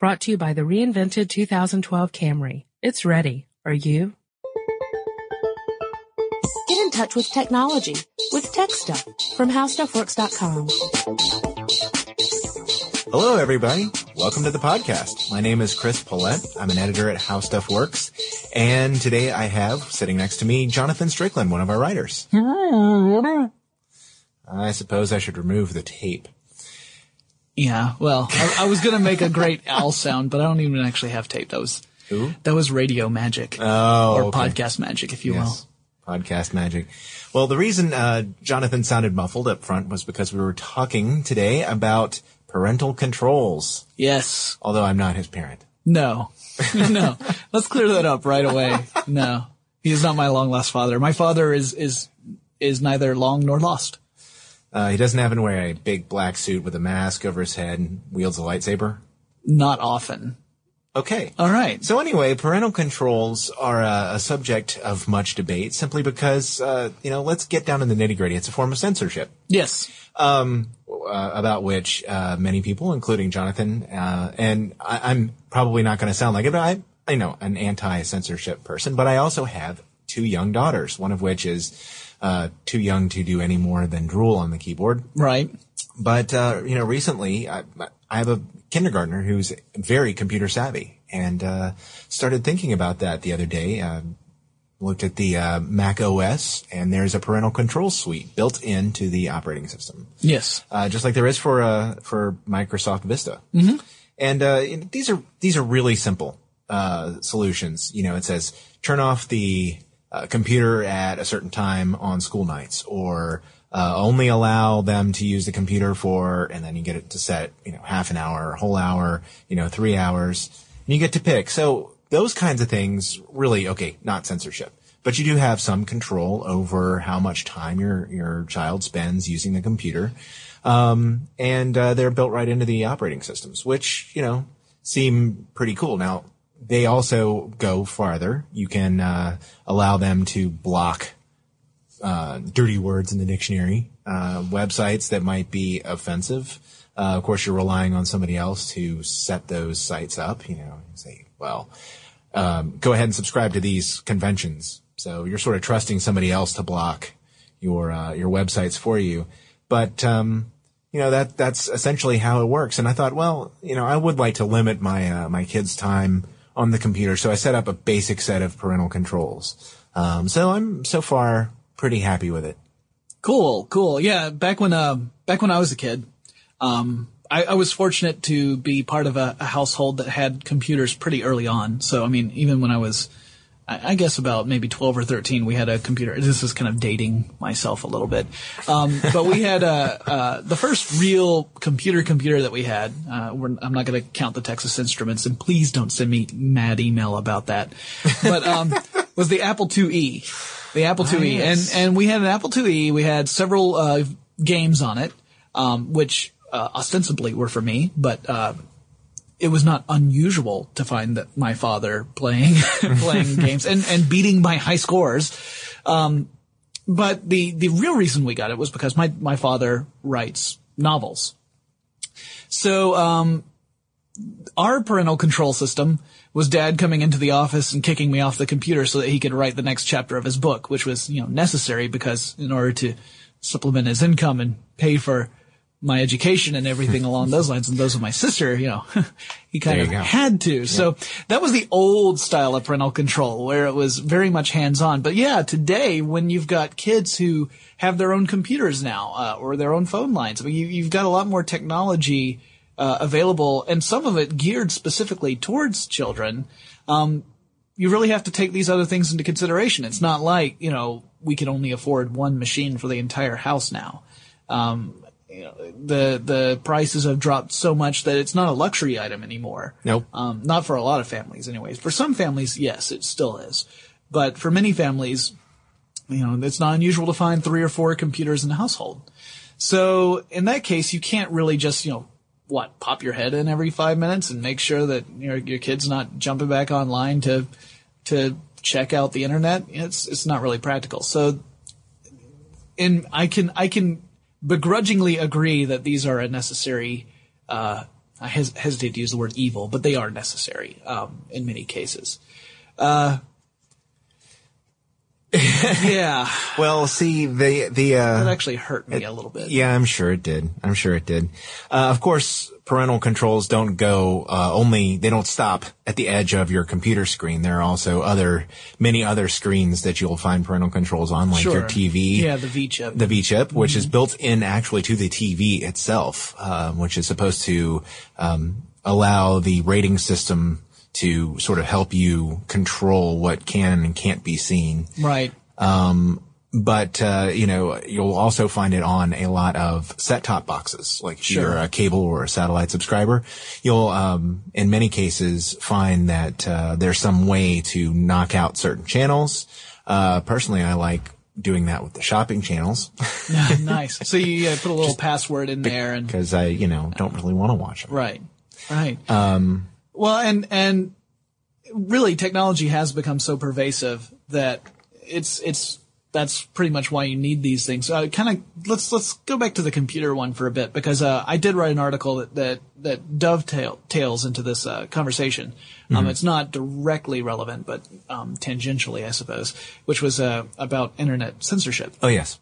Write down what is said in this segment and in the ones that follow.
Brought to you by the reinvented 2012 Camry. It's ready. Are you? Get in touch with technology with Tech Stuff from HowStuffWorks.com. Hello, everybody. Welcome to the podcast. My name is Chris Pollette. I'm an editor at How Stuff Works. And today I have sitting next to me Jonathan Strickland, one of our writers. I suppose I should remove the tape. Yeah, well, I, I was gonna make a great owl sound, but I don't even actually have tape. That was Who? that was radio magic Oh, or okay. podcast magic, if you will. Podcast magic. Well, the reason uh, Jonathan sounded muffled up front was because we were talking today about parental controls. Yes. Although I'm not his parent. No. no. Let's clear that up right away. No. He is not my long lost father. My father is is is neither long nor lost. Uh, he doesn't happen to wear a big black suit with a mask over his head and wields a lightsaber. Not often. Okay. All right. So anyway, parental controls are a, a subject of much debate simply because, uh, you know, let's get down to the nitty gritty. It's a form of censorship. Yes. Um, uh, about which, uh, many people, including Jonathan, uh, and I, I'm probably not going to sound like it, but I, I know an anti-censorship person, but I also have two young daughters, one of which is, uh, too young to do any more than drool on the keyboard. Right. But uh, you know, recently I, I have a kindergartner who's very computer savvy, and uh, started thinking about that the other day. Uh, looked at the uh, Mac OS, and there's a parental control suite built into the operating system, Yes. uh, just like there is for uh, for Microsoft Vista. Mm-hmm. And uh, these are these are really simple uh, solutions. You know, it says turn off the computer at a certain time on school nights, or uh, only allow them to use the computer for, and then you get it to set, you know, half an hour, a whole hour, you know, three hours, and you get to pick. So those kinds of things really, okay, not censorship, but you do have some control over how much time your, your child spends using the computer. Um, and, uh, they're built right into the operating systems, which, you know, seem pretty cool. Now, they also go farther. You can, uh, allow them to block, uh, dirty words in the dictionary, uh, websites that might be offensive. Uh, of course, you're relying on somebody else to set those sites up. You know, you say, well, um, go ahead and subscribe to these conventions. So you're sort of trusting somebody else to block your uh, your websites for you. But um, you know that that's essentially how it works. And I thought, well, you know, I would like to limit my uh, my kids' time on the computer, so I set up a basic set of parental controls. Um, so I'm so far pretty happy with it. Cool, cool. Yeah, back when uh, back when I was a kid, um, I, I, was fortunate to be part of a, a, household that had computers pretty early on. So I mean, even when I was, I, I, guess about maybe twelve or thirteen, we had a computer. This is kind of dating myself a little bit, um, but we had uh, uh, the first real computer computer that we had. Uh, I'm not going to count the Texas Instruments, and please don't send me mad email about that. But um, was the Apple IIe the Apple IIe, and and we had an Apple IIe. We had several uh, games on it, um, which uh, ostensibly were for me, but uh, it was not unusual to find that my father playing playing games and and beating my high scores. Um, but the the real reason we got it was because my my father writes novels. So um, our parental control system was dad coming into the office and kicking me off the computer so that he could write the next chapter of his book, which was, you know, necessary because in order to supplement his income and pay for my education and everything along those lines and those of my sister, you know, he kind of go. had to. Yeah. So that was the old style of parental control where it was very much hands on. But yeah, today when you've got kids who have their own computers now, uh, or their own phone lines, I mean, you, have got a lot more technology uh, available, and some of it geared specifically towards children. Um, you really have to take these other things into consideration. It's not like you know we can only afford one machine for the entire house now. Um, you know, the the prices have dropped so much that it's not a luxury item anymore. Nope. Um, not for a lot of families, anyways. For some families, yes, it still is. But for many families, you know, it's not unusual to find three or four computers in a household. So in that case, you can't really just you know what pop your head in every five minutes and make sure that your your kid's not jumping back online to to check out the internet. It's it's not really practical. So, And I can I can begrudgingly agree that these are a necessary. Uh, I hes- hesitate to use the word evil, but they are necessary um, in many cases. Uh, yeah. Well, see, the the uh, that actually hurt me it, a little bit. Yeah, I'm sure it did. I'm sure it did. Uh, of course, parental controls don't go uh, only. They don't stop at the edge of your computer screen. There are also other many other screens that you'll find parental controls on, like sure. your TV. Yeah, the V chip. The V chip, which mm-hmm. is built in actually to the TV itself, uh, which is supposed to um, allow the rating system to sort of help you control what can and can't be seen. Right. Um, but uh, you know you'll also find it on a lot of set-top boxes like if sure. you're a cable or a satellite subscriber. You'll um, in many cases find that uh, there's some way to knock out certain channels. Uh, personally i like doing that with the shopping channels. Nice. So you put a little Just password in there and because i you know don't really want to watch them right. Right. Um, well, and and really, technology has become so pervasive that it's it's that's pretty much why you need these things. Uh, kind of let's let's go back to the computer one for a bit because uh, I did write an article that that that dovetails into this uh, conversation. Um, mm-hmm. It's not directly relevant, but um, tangentially, I suppose, which was uh, about internet censorship. Oh yes,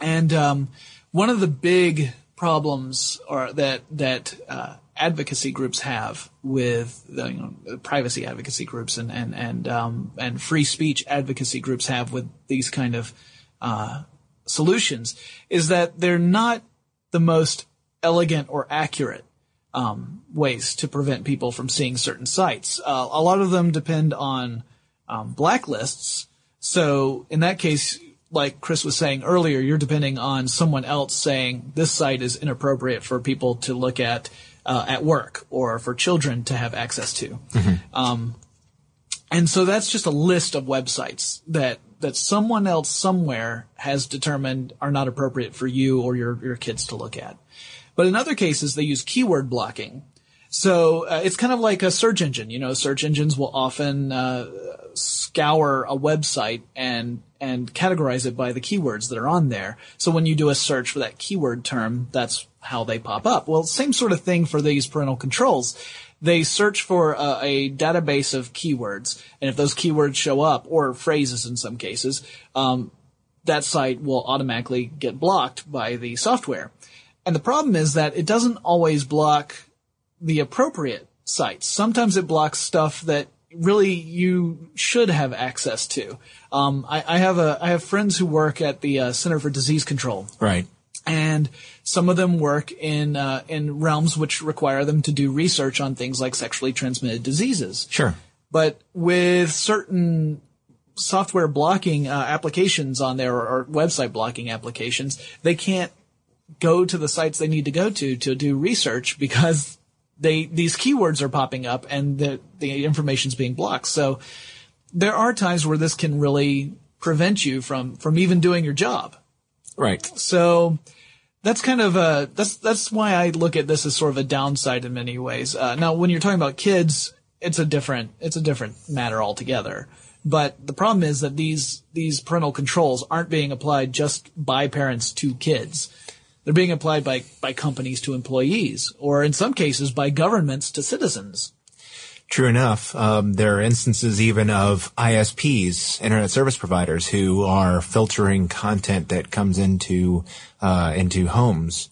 and um, one of the big problems are that that uh, advocacy groups have with you know, privacy advocacy groups and and and um, and free speech advocacy groups have with these kind of uh, solutions is that they're not the most elegant or accurate um, ways to prevent people from seeing certain sites. Uh, a lot of them depend on um, blacklists. So in that case, like Chris was saying earlier, you're depending on someone else saying this site is inappropriate for people to look at uh, at work or for children to have access to. Mm-hmm. Um, and so that's just a list of websites that that someone else somewhere has determined are not appropriate for you or your your kids to look at. But in other cases, they use keyword blocking. So uh, it's kind of like a search engine. You know, search engines will often uh, scour a website and and categorize it by the keywords that are on there. So when you do a search for that keyword term, that's how they pop up. Well, same sort of thing for these parental controls. they search for a, a database of keywords, and if those keywords show up, or phrases in some cases, um, that site will automatically get blocked by the software. And the problem is that it doesn't always block the appropriate sites. Sometimes it blocks stuff that really you should have access to. Um, I, I, have a I have friends who work at the uh, Center for Disease Control, Right. and some of them work in uh, in realms which require them to do research on things like sexually transmitted diseases. Sure. But with certain software blocking uh, applications on there or, or website blocking applications, they can't go to the sites they need to go to to do research because they these keywords are popping up and the the information's being blocked. So there are times where this can really prevent you from from even doing your job. Right. So that's kind of a that's that's why I look at this as sort of a downside in many ways. Uh, now, when you're talking about kids, it's a different it's a different matter altogether. But the problem is that these these parental controls aren't being applied just by parents to kids. They're being applied by by companies to employees, or in some cases by governments to citizens. True enough. Um, there are instances even of ISPs, internet service providers, who are filtering content that comes into uh, into homes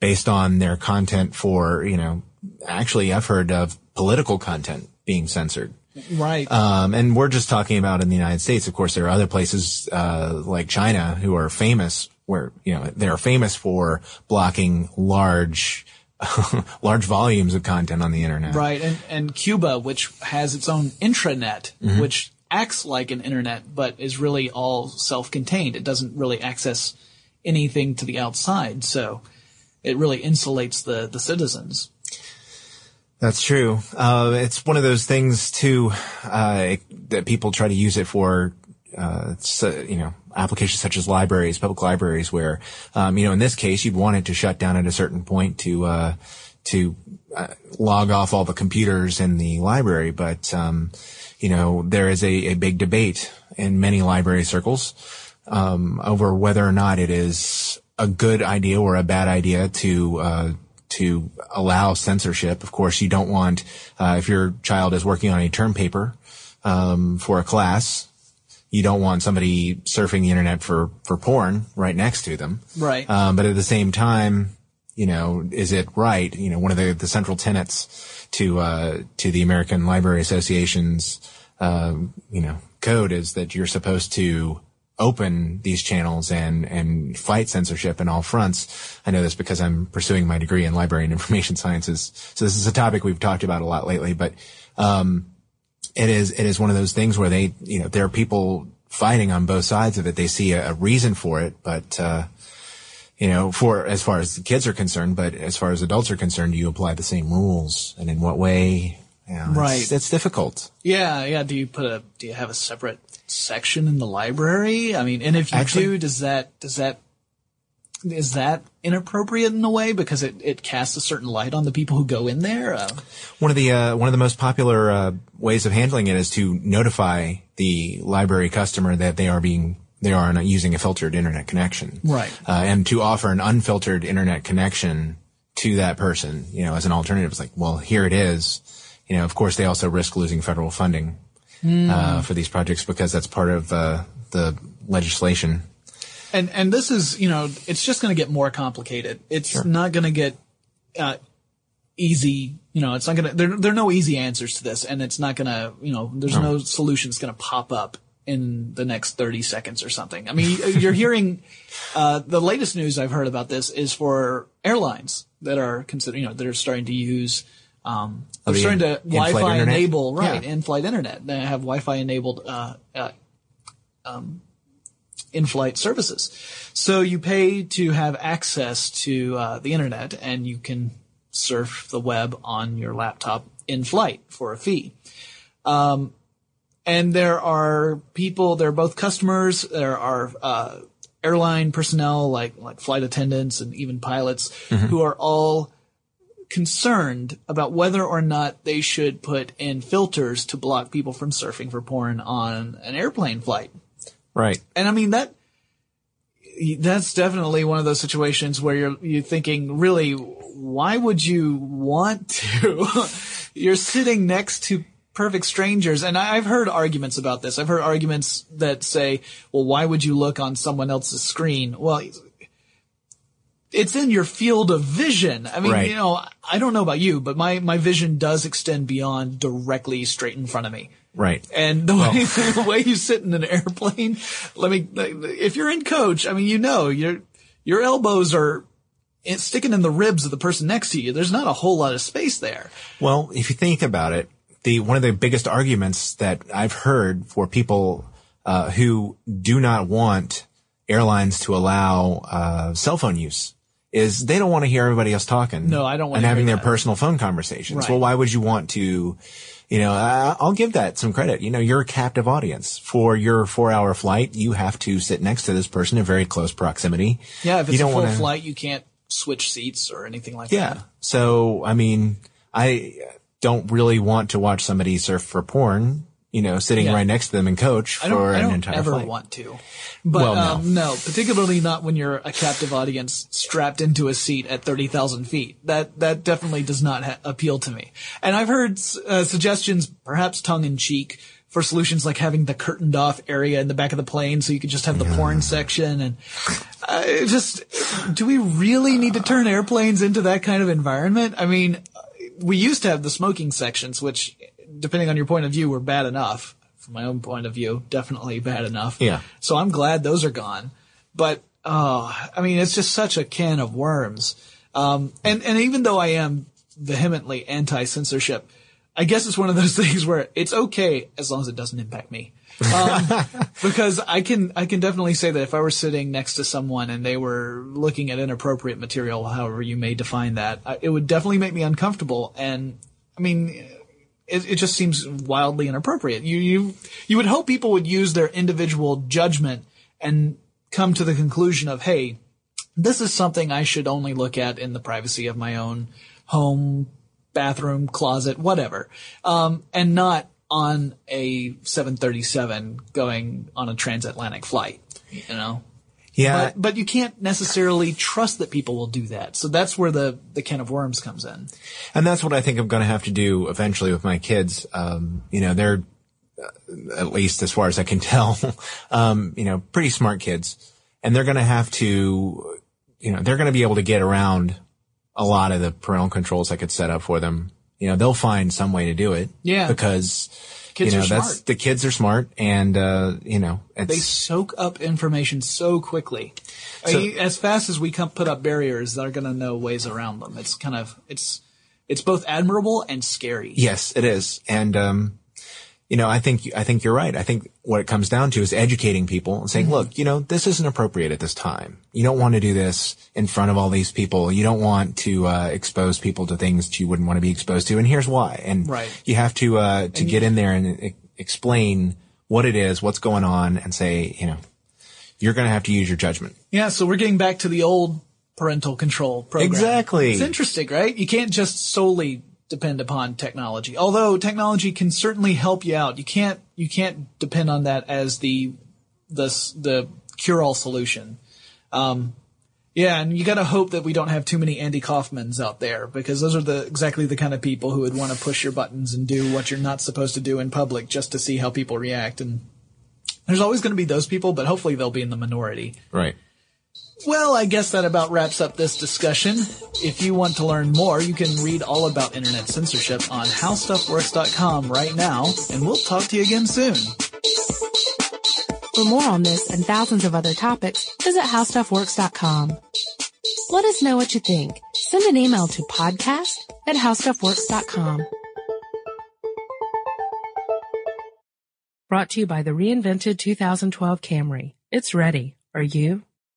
based on their content for you know. Actually, I've heard of political content being censored. Right. Um, and we're just talking about in the United States. Of course, there are other places uh, like China who are famous, where you know they're famous for blocking large, large volumes of content on the internet. Right, and and Cuba, which has its own intranet, which acts like an internet, but is really all self-contained. It doesn't really access anything to the outside, so it really insulates the the citizens. That's true. Uh, it's one of those things too uh, that people try to use it for. Uh, so, you know, applications such as libraries, public libraries, where um, you know, in this case, you'd want it to shut down at a certain point to uh, to uh, log off all the computers in the library. But um, you know, there is a, a big debate in many library circles um, over whether or not it is a good idea or a bad idea to uh, to allow censorship. Of course, you don't want uh, if your child is working on a term paper um, for a class, you don't want somebody surfing the internet for for porn right next to them. Right. Um, but at the same time, you know, is it right? You know, one of the, the central tenets to uh, to the American Library Association's um, you know code is that you're supposed to open these channels and and fight censorship in all fronts. I know this because I'm pursuing my degree in library and information sciences. So this is a topic we've talked about a lot lately, but um, it is it is one of those things where they you know there are people fighting on both sides of it. They see a, a reason for it, but uh, you know, for as far as the kids are concerned, but as far as adults are concerned, do you apply the same rules, and in what way? You know, Right. It's, it's difficult. Yeah, yeah. Do you put a do you have a separate section in the library? I mean, and if you Actually- do, does that does that is that inappropriate in a way because it, it casts a certain light on the people who go in there? Uh, One of the uh, one of the most popular uh, ways of handling it is to notify the library customer that they are being they are not using a filtered internet connection, Right. Uh, and to offer an unfiltered internet connection to that person, you know, as an alternative. It's like, well, here it is. You know, of course, they also risk losing federal funding uh, for these projects because that's part of uh, the legislation. And and this is you know it's just going to get more complicated. It's not going to get uh, easy. You know, it's not going to there there are no easy answers to this, and it's not going to you know there's no, solution that's going to pop up in the next 30 seconds or something. I mean, you're hearing uh, the latest news I've heard about this is for airlines that are considering you know that are starting to use. Um, they're the starting to Wi-Fi enable right Yeah. in-flight internet. They have Wi-Fi enabled uh, uh, in-flight services. So you pay to have access to uh, the internet, and you can surf the web on your laptop in flight for a fee. Um, and there are people, there are both customers, there are uh, airline personnel like like flight attendants and even pilots who are all concerned about whether or not they should put in filters to block people from surfing for porn on an airplane flight. Right. And I mean that that's definitely one of those situations where you're you're thinking, really, why would you want to you're sitting next to perfect strangers. And I- I've heard arguments about this. I've heard arguments that say, well, why would you look on someone else's screen? Well, it's in your field of vision. I mean, Right. you know, I don't know about you, but my, my vision does extend beyond directly straight in front of me. Right. And the way, the way you sit in an airplane, let me, if you're in coach, I mean, you know, your, your elbows are sticking in the ribs of the person next to you. There's not a whole lot of space there. Well, if you think about it, the one of the biggest arguments that I've heard for people uh, who do not want airlines to allow uh, cell phone use is they don't want to hear everybody else talking. No, I don't wanna and having their personal phone conversations. Right. Well, why would you want to? You know, I, I'll give that some credit. You know, you're a captive audience for your four-hour flight. You have to sit next to this person in very close proximity. Yeah, if you it's a full wanna- flight, you can't switch seats or anything like yeah. that. Yeah. So, I mean, I don't really want to watch somebody surf for porn, you know, sitting Yeah. right next to them and coach I for I an don't entire ever flight. want to. But Well, no. um, no, particularly not when you're a captive audience strapped into a seat at 30,000 feet. That, that definitely does not ha- appeal to me. And I've heard uh, suggestions, perhaps tongue in cheek, for solutions like having the curtained off area in the back of the plane so you could just have the porn section and uh, just, do we really need to turn airplanes into that kind of environment? I mean, we used to have the smoking sections, which, depending on your point of view, were bad enough. From my own point of view, definitely bad enough. Yeah. So I'm glad those are gone. But, uh, I mean, it's just such a can of worms. Um, and, and even though I am vehemently anti-censorship, I guess it's one of those things where it's okay as long as it doesn't impact me. Um, because I can, I can definitely say that if I were sitting next to someone and they were looking at inappropriate material, however you may define that, I, it would definitely make me uncomfortable. And I mean, it, it just seems wildly inappropriate. You, you, you would hope people would use their individual judgment and come to the conclusion of, hey, this is something I should only look at in the privacy of my own home, bathroom, closet, whatever, um, and not on a 737 going on a transatlantic flight. You know, Yeah. but but you can't necessarily trust that people will do that. So that's where the the can of worms comes in. And that's what I think I'm going to have to do eventually with my kids. Um, you know, they're, uh, at least as far as I can tell, um, you know, pretty smart kids. And they're going to have to, you know, they're going to be able to get around a lot of the parental controls I could set up for them. You know, they'll find some way to do it. Yeah. Because, Kids you know, are smart. the kids are smart and, uh, you know, it's, They soak up information so quickly. I So- mean, as fast as we come put up barriers, they're going to know ways around them. It's kind of it's it's both admirable and scary. Yes, it is. And, um, you know, I think, I think you're right. I think what it comes down to is educating people and saying, look, you know, this isn't appropriate at this time. You don't want to do this in front of all these people. You don't want to, uh, expose people to things that you wouldn't want to be exposed to. And here's why. And Right. you have to, uh, to get in there and e- explain what it is, what's going on and say, you know, you're going to have to use your judgment. Yeah, so we're getting back to the old parental control program. Exactly. It's interesting, right? You can't just solely depend upon technology. Although technology can certainly help you out. You can't you can't depend on that as the the the cure all solution. Um yeah, and you got to hope that we don't have too many Andy Kaufmans out there because those are the exactly the kind of people who would want to push your buttons and do what you're not supposed to do in public just to see how people react and there's always going to be those people, but hopefully they'll be in the minority. Right. Well, I guess that about wraps up this discussion. If you want to learn more, you can read all about internet censorship on howstuffworks.com right now, and we'll talk to you again soon. For more on this and thousands of other topics, visit howstuffworks.com. Let us know what you think. Send an email to podcast at howstuffworks.com. Brought to you by the reinvented 2012 Camry. It's ready. Are you?